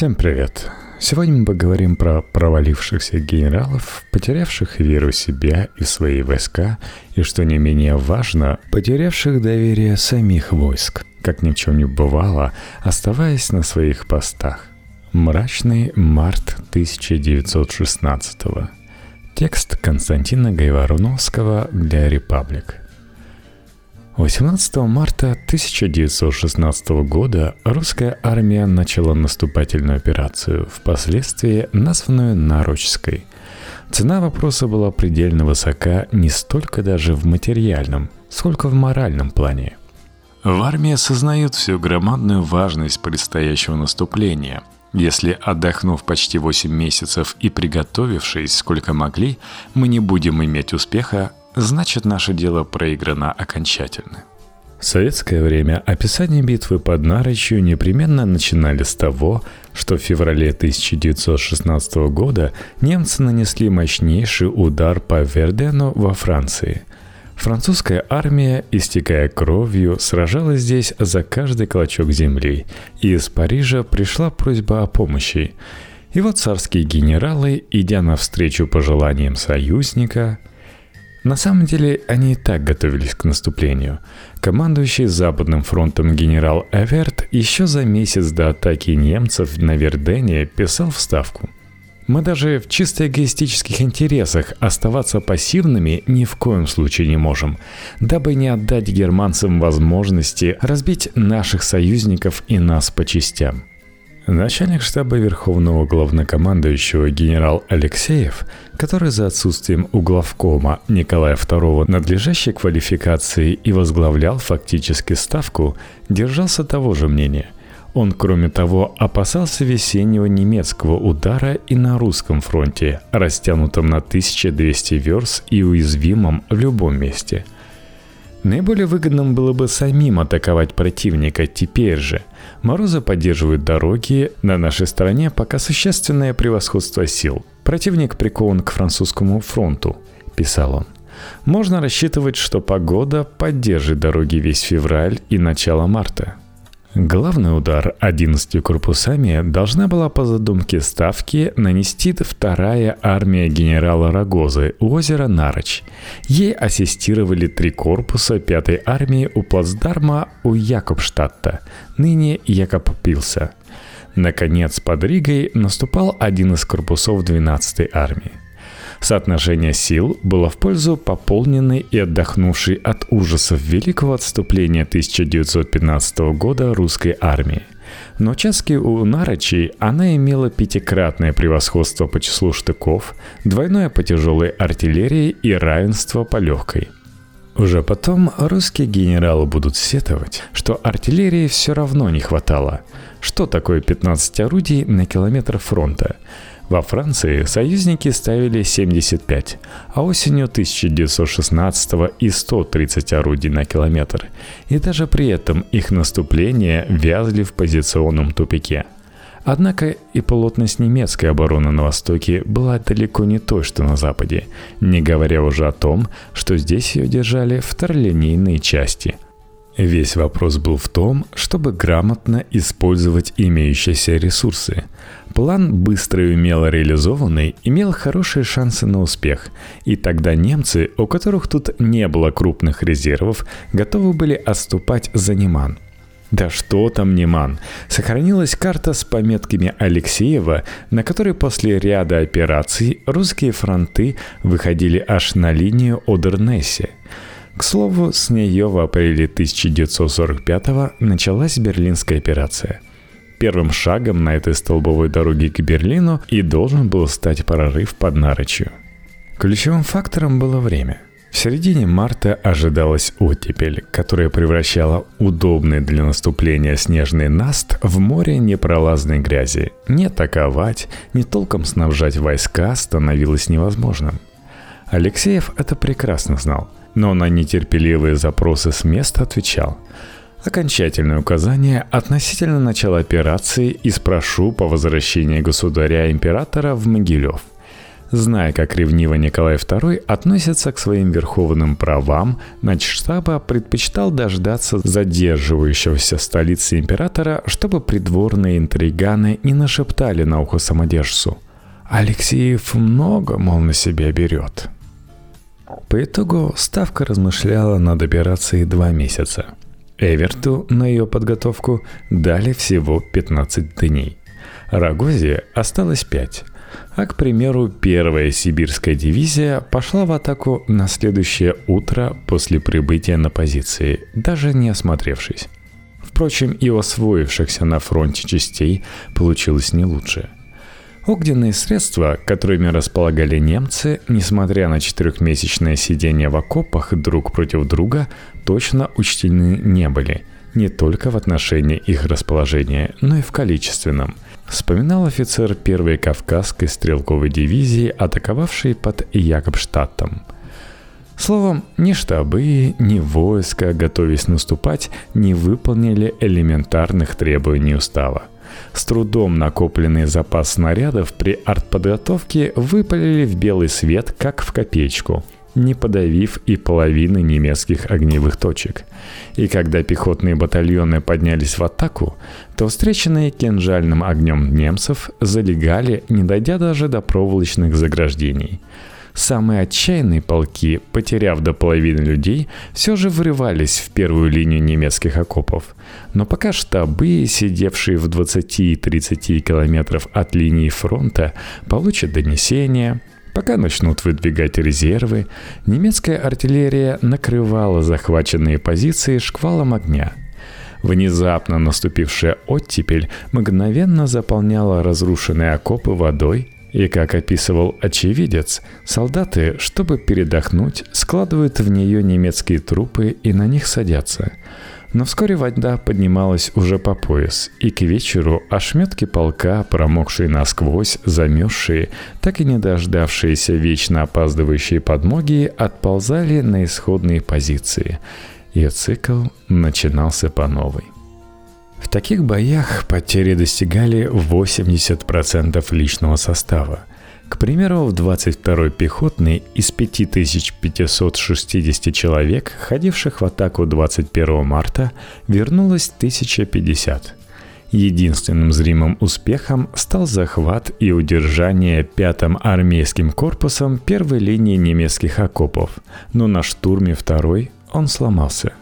Всем привет! Сегодня мы поговорим про провалившихся генералов, потерявших веру в себя и свои войска, и, что не менее важно, потерявших доверие самих войск, как ни в чем не бывало, оставаясь на своих постах. Мрачный март 1916 Текст Константина Гайваруновского для «Репаблик». 18 марта 1916 года русская армия начала наступательную операцию, впоследствии названную Нарочской. Цена вопроса была предельно высока не столько даже в материальном, сколько в моральном плане. В армии осознают всю громадную важность предстоящего наступления. Если, отдохнув почти 8 месяцев и приготовившись сколько могли, мы не будем иметь успеха, значит наше дело проиграно окончательно. В советское время описание битвы под Нарочью непременно начинали с того, что в феврале 1916 года немцы нанесли мощнейший удар по Вердену во Франции. Французская армия, истекая кровью, сражалась здесь за каждый клочок земли, и из Парижа пришла просьба о помощи. И вот царские генералы, идя навстречу пожеланиям союзника, на самом деле они и так готовились к наступлению. Командующий Западным фронтом генерал Эверт еще за месяц до атаки немцев на Вердене писал вставку. Мы даже в чисто эгоистических интересах оставаться пассивными ни в коем случае не можем, дабы не отдать германцам возможности разбить наших союзников и нас по частям. Начальник штаба Верховного Главнокомандующего генерал Алексеев, который за отсутствием углавкома Николая II надлежащей квалификации и возглавлял фактически ставку, держался того же мнения. Он, кроме того, опасался весеннего немецкого удара и на русском фронте, растянутом на 1200 верст и уязвимом в любом месте – Наиболее выгодным было бы самим атаковать противника теперь же. Морозы поддерживают дороги, на нашей стороне пока существенное превосходство сил. Противник прикован к французскому фронту, писал он. Можно рассчитывать, что погода поддержит дороги весь февраль и начало марта. Главный удар 11 корпусами должна была по задумке Ставки нанести вторая армия генерала Рогозы у озера Нароч. Ей ассистировали три корпуса 5-й армии у плацдарма у Якобштадта, ныне Якобпилса. Наконец, под Ригой наступал один из корпусов 12-й армии. Соотношение сил было в пользу пополненной и отдохнувшей от ужасов великого отступления 1915 года русской армии. Но участке у Нарочи она имела пятикратное превосходство по числу штыков, двойное по тяжелой артиллерии и равенство по легкой – уже потом русские генералы будут сетовать, что артиллерии все равно не хватало. Что такое 15 орудий на километр фронта? Во Франции союзники ставили 75, а осенью 1916 и 130 орудий на километр. И даже при этом их наступления вязли в позиционном тупике. Однако и плотность немецкой обороны на Востоке была далеко не той, что на Западе, не говоря уже о том, что здесь ее держали второлинейные части – Весь вопрос был в том, чтобы грамотно использовать имеющиеся ресурсы. План, быстро и умело реализованный, имел хорошие шансы на успех, и тогда немцы, у которых тут не было крупных резервов, готовы были отступать за Неман. Да что там Неман? Сохранилась карта с пометками Алексеева, на которой после ряда операций русские фронты выходили аж на линию Одернессе – к слову, с нее в апреле 1945 началась Берлинская операция. Первым шагом на этой столбовой дороге к Берлину и должен был стать прорыв под Нарочью. Ключевым фактором было время. В середине марта ожидалась оттепель, которая превращала удобный для наступления снежный наст в море непролазной грязи. Не атаковать, не толком снабжать войска становилось невозможным. Алексеев это прекрасно знал – но на нетерпеливые запросы с места отвечал. Окончательное указание относительно начала операции и спрошу по возвращении государя-императора в Могилев. Зная, как ревниво Николай II относится к своим верховным правам, начштаба предпочитал дождаться задерживающегося в столице императора, чтобы придворные интриганы не нашептали на ухо самодержцу. Алексеев много, мол, на себя берет. По итогу Ставка размышляла над операцией два месяца. Эверту на ее подготовку дали всего 15 дней. Рагозе осталось 5. А, к примеру, первая сибирская дивизия пошла в атаку на следующее утро после прибытия на позиции, даже не осмотревшись. Впрочем, и у освоившихся на фронте частей получилось не лучше. Огненные средства, которыми располагали немцы, несмотря на четырехмесячное сидение в окопах друг против друга, точно учтены не были, не только в отношении их расположения, но и в количественном – вспоминал офицер первой Кавказской стрелковой дивизии, атаковавшей под Якобштадтом. Словом, ни штабы, ни войска, готовясь наступать, не выполнили элементарных требований устава. С трудом накопленный запас снарядов при артподготовке выпалили в белый свет, как в копеечку – не подавив и половины немецких огневых точек. И когда пехотные батальоны поднялись в атаку, то встреченные кинжальным огнем немцев залегали, не дойдя даже до проволочных заграждений. Самые отчаянные полки, потеряв до половины людей, все же врывались в первую линию немецких окопов. Но пока штабы, сидевшие в 20-30 километров от линии фронта, получат донесения, Пока начнут выдвигать резервы, немецкая артиллерия накрывала захваченные позиции шквалом огня. Внезапно наступившая оттепель мгновенно заполняла разрушенные окопы водой, и, как описывал очевидец, солдаты, чтобы передохнуть, складывают в нее немецкие трупы и на них садятся – но вскоре вода поднималась уже по пояс, и к вечеру ошметки полка, промокшие насквозь, замерзшие, так и не дождавшиеся вечно опаздывающие подмоги, отползали на исходные позиции, и цикл начинался по новой. В таких боях потери достигали 80% личного состава – к примеру, в 22-й пехотный из 5560 человек, ходивших в атаку 21 марта, вернулось 1050. Единственным зримым успехом стал захват и удержание пятым армейским корпусом первой линии немецких окопов, но на штурме второй он сломался –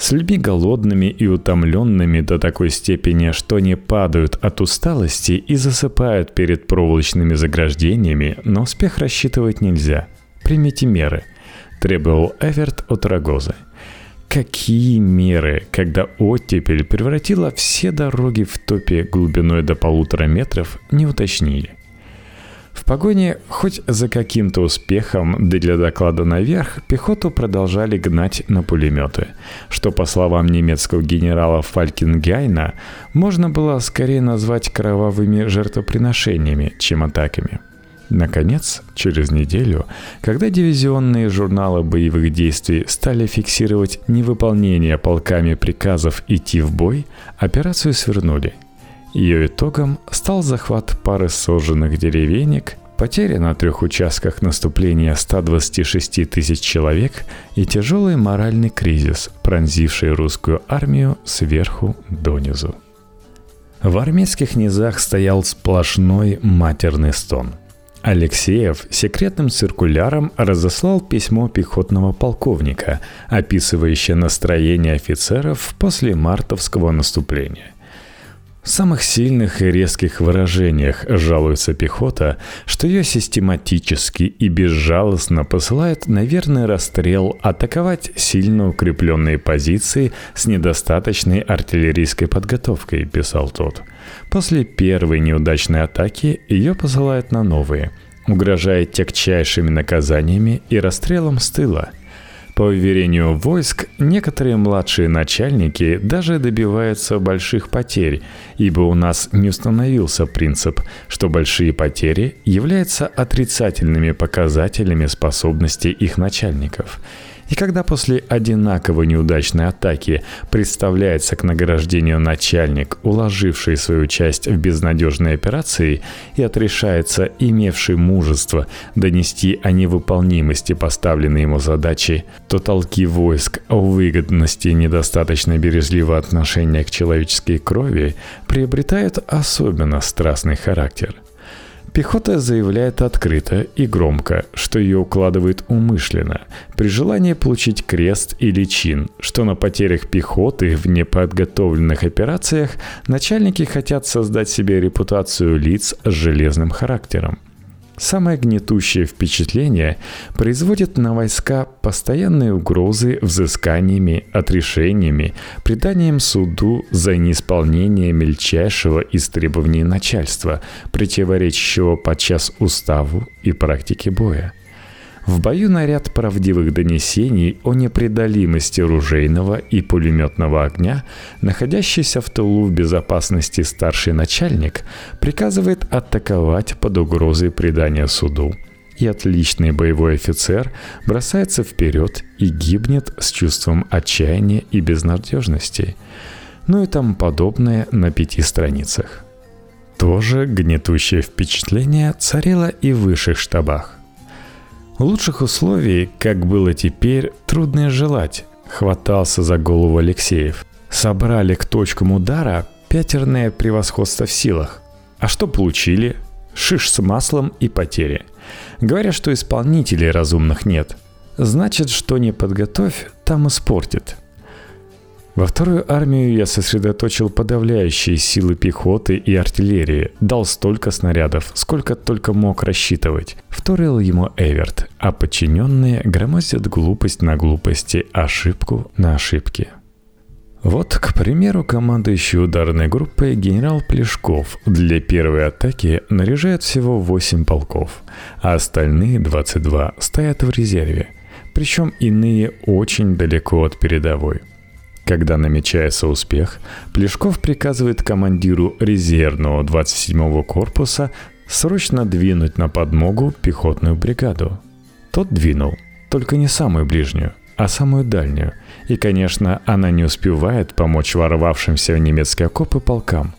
с людьми голодными и утомленными до такой степени, что они падают от усталости и засыпают перед проволочными заграждениями, на успех рассчитывать нельзя. Примите меры, требовал Эверт от Рогоза. Какие меры, когда оттепель превратила все дороги в топе глубиной до полутора метров, не уточнили. В погоне хоть за каким-то успехом, да для доклада наверх, пехоту продолжали гнать на пулеметы, что, по словам немецкого генерала Фалькингайна, можно было скорее назвать кровавыми жертвоприношениями, чем атаками. Наконец, через неделю, когда дивизионные журналы боевых действий стали фиксировать невыполнение полками приказов идти в бой, операцию свернули – ее итогом стал захват пары сожженных деревенек, потеря на трех участках наступления 126 тысяч человек и тяжелый моральный кризис, пронзивший русскую армию сверху донизу. В армейских низах стоял сплошной матерный стон. Алексеев секретным циркуляром разослал письмо пехотного полковника, описывающее настроение офицеров после мартовского наступления – самых сильных и резких выражениях жалуется пехота, что ее систематически и безжалостно посылают на верный расстрел атаковать сильно укрепленные позиции с недостаточной артиллерийской подготовкой, писал тот. После первой неудачной атаки ее посылают на новые, угрожая тягчайшими наказаниями и расстрелом с тыла – по уверению войск, некоторые младшие начальники даже добиваются больших потерь, ибо у нас не установился принцип, что большие потери являются отрицательными показателями способностей их начальников. И когда после одинаково неудачной атаки представляется к награждению начальник, уложивший свою часть в безнадежной операции, и отрешается имевший мужество донести о невыполнимости поставленной ему задачи, то толки войск о выгодности недостаточно бережливого отношения к человеческой крови приобретают особенно страстный характер – Пехота заявляет открыто и громко, что ее укладывает умышленно, при желании получить крест или чин, что на потерях пехоты в неподготовленных операциях начальники хотят создать себе репутацию лиц с железным характером – Самое гнетущее впечатление производит на войска постоянные угрозы взысканиями, отрешениями, преданием суду за неисполнение мельчайшего из требований начальства, противоречащего подчас уставу и практике боя – в бою наряд правдивых донесений о непреодолимости ружейного и пулеметного огня, находящийся в тылу в безопасности старший начальник, приказывает атаковать под угрозой предания суду. И отличный боевой офицер бросается вперед и гибнет с чувством отчаяния и безнадежности. Ну и тому подобное на пяти страницах. Тоже гнетущее впечатление царило и в высших штабах. Лучших условий, как было теперь, трудно желать, хватался за голову Алексеев. Собрали к точкам удара пятерное превосходство в силах. А что получили? Шиш с маслом и потери. Говорят, что исполнителей разумных нет. Значит, что не подготовь, там испортит. Во вторую армию я сосредоточил подавляющие силы пехоты и артиллерии, дал столько снарядов, сколько только мог рассчитывать. Вторил ему Эверт, а подчиненные громоздят глупость на глупости, ошибку на ошибке. Вот, к примеру, командующий ударной группой генерал Плешков для первой атаки наряжает всего 8 полков, а остальные 22 стоят в резерве, причем иные очень далеко от передовой – когда намечается успех, Плешков приказывает командиру резервного 27-го корпуса срочно двинуть на подмогу пехотную бригаду. Тот двинул, только не самую ближнюю, а самую дальнюю. И, конечно, она не успевает помочь ворвавшимся в немецкие окопы полкам.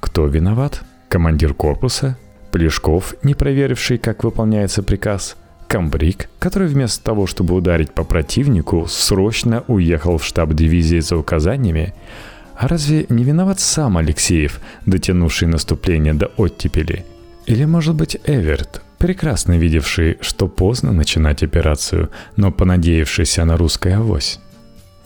Кто виноват? Командир корпуса? Плешков, не проверивший, как выполняется приказ – Камбрик, который вместо того, чтобы ударить по противнику, срочно уехал в штаб дивизии за указаниями. А разве не виноват сам Алексеев, дотянувший наступление до оттепели? Или, может быть, Эверт, прекрасно видевший, что поздно начинать операцию, но понадеявшийся на русское авось?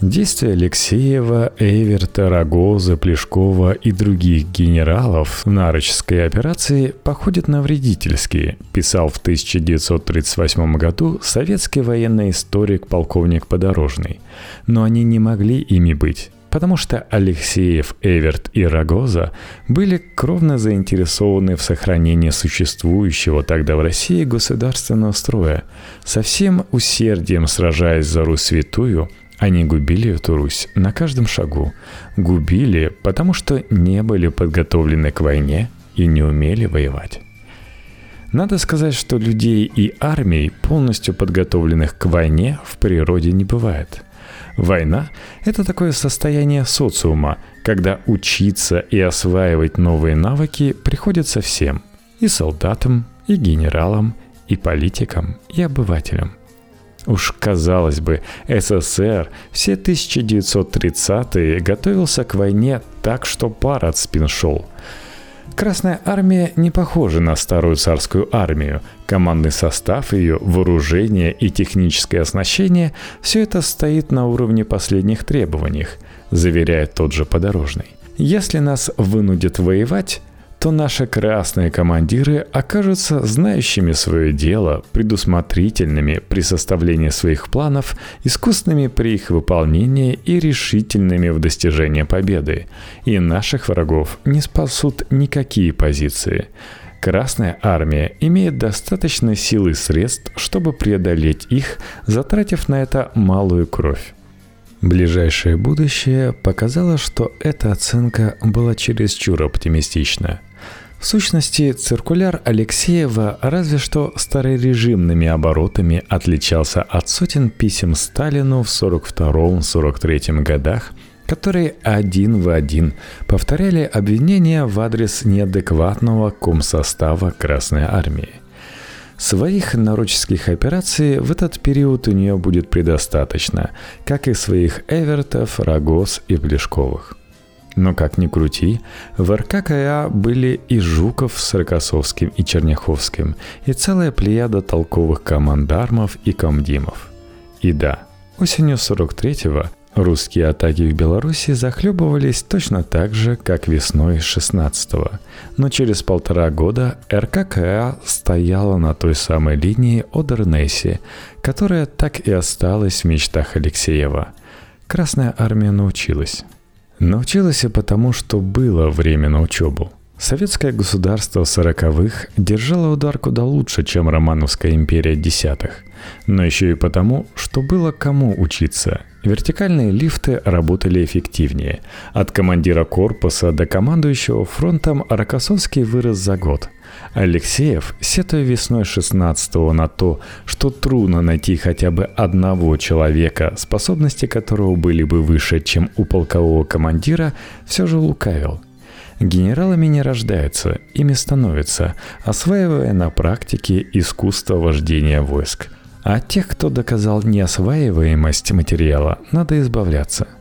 Действия Алексеева, Эверта, Рогоза, Плешкова и других генералов в Нарочской операции походят на вредительские, писал в 1938 году советский военный историк полковник Подорожный. Но они не могли ими быть, потому что Алексеев, Эверт и Рогоза были кровно заинтересованы в сохранении существующего тогда в России государственного строя, со всем усердием сражаясь за Русь святую – они губили эту Русь на каждом шагу. Губили, потому что не были подготовлены к войне и не умели воевать. Надо сказать, что людей и армий, полностью подготовленных к войне, в природе не бывает. Война – это такое состояние социума, когда учиться и осваивать новые навыки приходится всем – и солдатам, и генералам, и политикам, и обывателям. Уж казалось бы, СССР все 1930-е готовился к войне так, что пар от спин шел. Красная армия не похожа на старую царскую армию. Командный состав ее, вооружение и техническое оснащение – все это стоит на уровне последних требований, заверяет тот же подорожный. Если нас вынудят воевать, то наши красные командиры окажутся знающими свое дело, предусмотрительными при составлении своих планов, искусными при их выполнении и решительными в достижении победы. И наших врагов не спасут никакие позиции. Красная армия имеет достаточно сил и средств, чтобы преодолеть их, затратив на это малую кровь. Ближайшее будущее показало, что эта оценка была чересчур оптимистична – В сущности, циркуляр Алексеева разве что старорежимными оборотами отличался от сотен писем Сталину в 42-43 годах, которые один в один повторяли обвинения в адрес неадекватного комсостава Красной Армии. Своих нароческих операций в этот период у нее будет предостаточно, как и своих Эвертов, Рогоз и Плешковых. Но как ни крути, в РККА были и Жуков с Рокоссовским и Черняховским, и целая плеяда толковых командармов и комдимов. И да, осенью 43-го русские атаки в Беларуси захлебывались точно так же, как весной 16-го. Но через полтора года РККА стояла на той самой линии Одернесси, которая так и осталась в мечтах Алексеева. Красная армия научилась. Научилась и потому, что было время на учебу. Советское государство сороковых держало удар куда лучше, чем Романовская империя десятых. Но еще и потому, что было кому учиться. Вертикальные лифты работали эффективнее. От командира корпуса до командующего фронтом Рокоссовский вырос за год – Алексеев, сетуя весной 16-го на то, что трудно найти хотя бы одного человека, способности которого были бы выше, чем у полкового командира, все же лукавил. Генералами не рождаются, ими становятся, осваивая на практике искусство вождения войск. А от тех, кто доказал неосваиваемость материала, надо избавляться –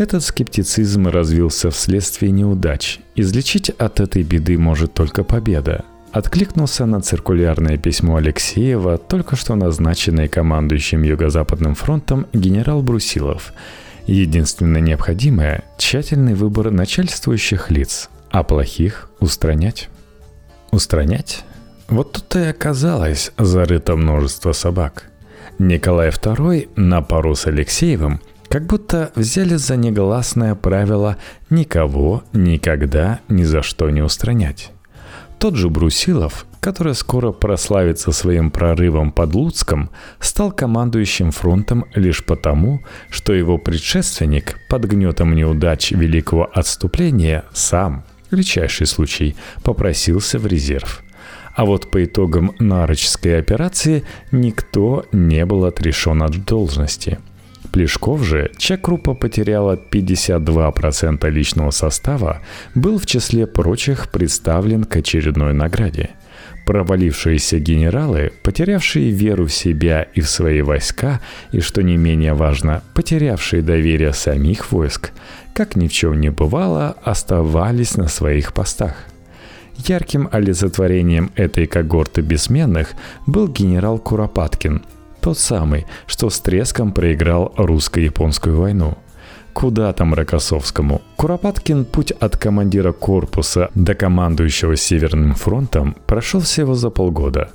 этот скептицизм развился вследствие неудач. Излечить от этой беды может только победа. Откликнулся на циркулярное письмо Алексеева, только что назначенный командующим Юго-Западным фронтом генерал Брусилов. Единственное необходимое – тщательный выбор начальствующих лиц, а плохих – устранять. Устранять? Вот тут и оказалось зарыто множество собак. Николай II на пару с Алексеевым как будто взяли за негласное правило никого никогда ни за что не устранять. Тот же Брусилов, который скоро прославится своим прорывом под Луцком, стал командующим фронтом лишь потому, что его предшественник под гнетом неудач великого отступления сам, редчайший случай, попросился в резерв. А вот по итогам Нарочской операции никто не был отрешен от должности – Плешков же, чья группа потеряла 52% личного состава, был в числе прочих представлен к очередной награде. Провалившиеся генералы, потерявшие веру в себя и в свои войска, и, что не менее важно, потерявшие доверие самих войск, как ни в чем не бывало, оставались на своих постах. Ярким олицетворением этой когорты бессменных был генерал Куропаткин – тот самый, что с треском проиграл русско-японскую войну. Куда там Рокоссовскому? Куропаткин путь от командира корпуса до командующего Северным фронтом прошел всего за полгода.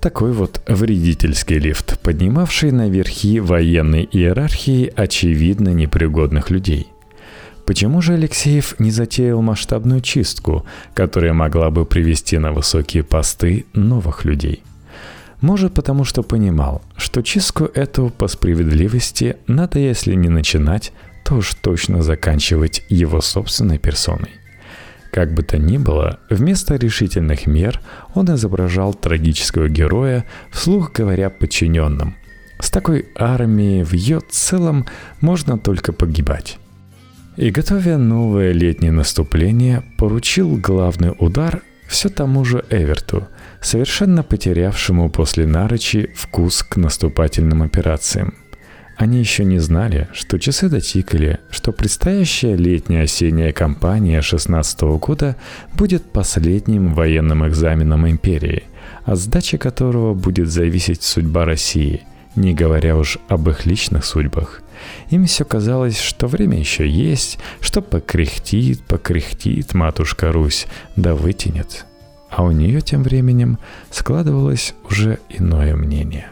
Такой вот вредительский лифт, поднимавший на верхи военной иерархии очевидно непригодных людей. Почему же Алексеев не затеял масштабную чистку, которая могла бы привести на высокие посты новых людей – может, потому что понимал, что чистку эту по справедливости надо, если не начинать, то уж точно заканчивать его собственной персоной. Как бы то ни было, вместо решительных мер он изображал трагического героя, вслух говоря подчиненным. С такой армией в ее целом можно только погибать. И готовя новое летнее наступление, поручил главный удар все тому же Эверту, совершенно потерявшему после Нарочи вкус к наступательным операциям. Они еще не знали, что часы дотикали, что предстоящая летняя осенняя кампания 16 года будет последним военным экзаменом империи, от сдачи которого будет зависеть судьба России, не говоря уж об их личных судьбах. Им все казалось, что время еще есть, что покряхтит, покряхтит матушка Русь, да вытянет – а у нее тем временем складывалось уже иное мнение –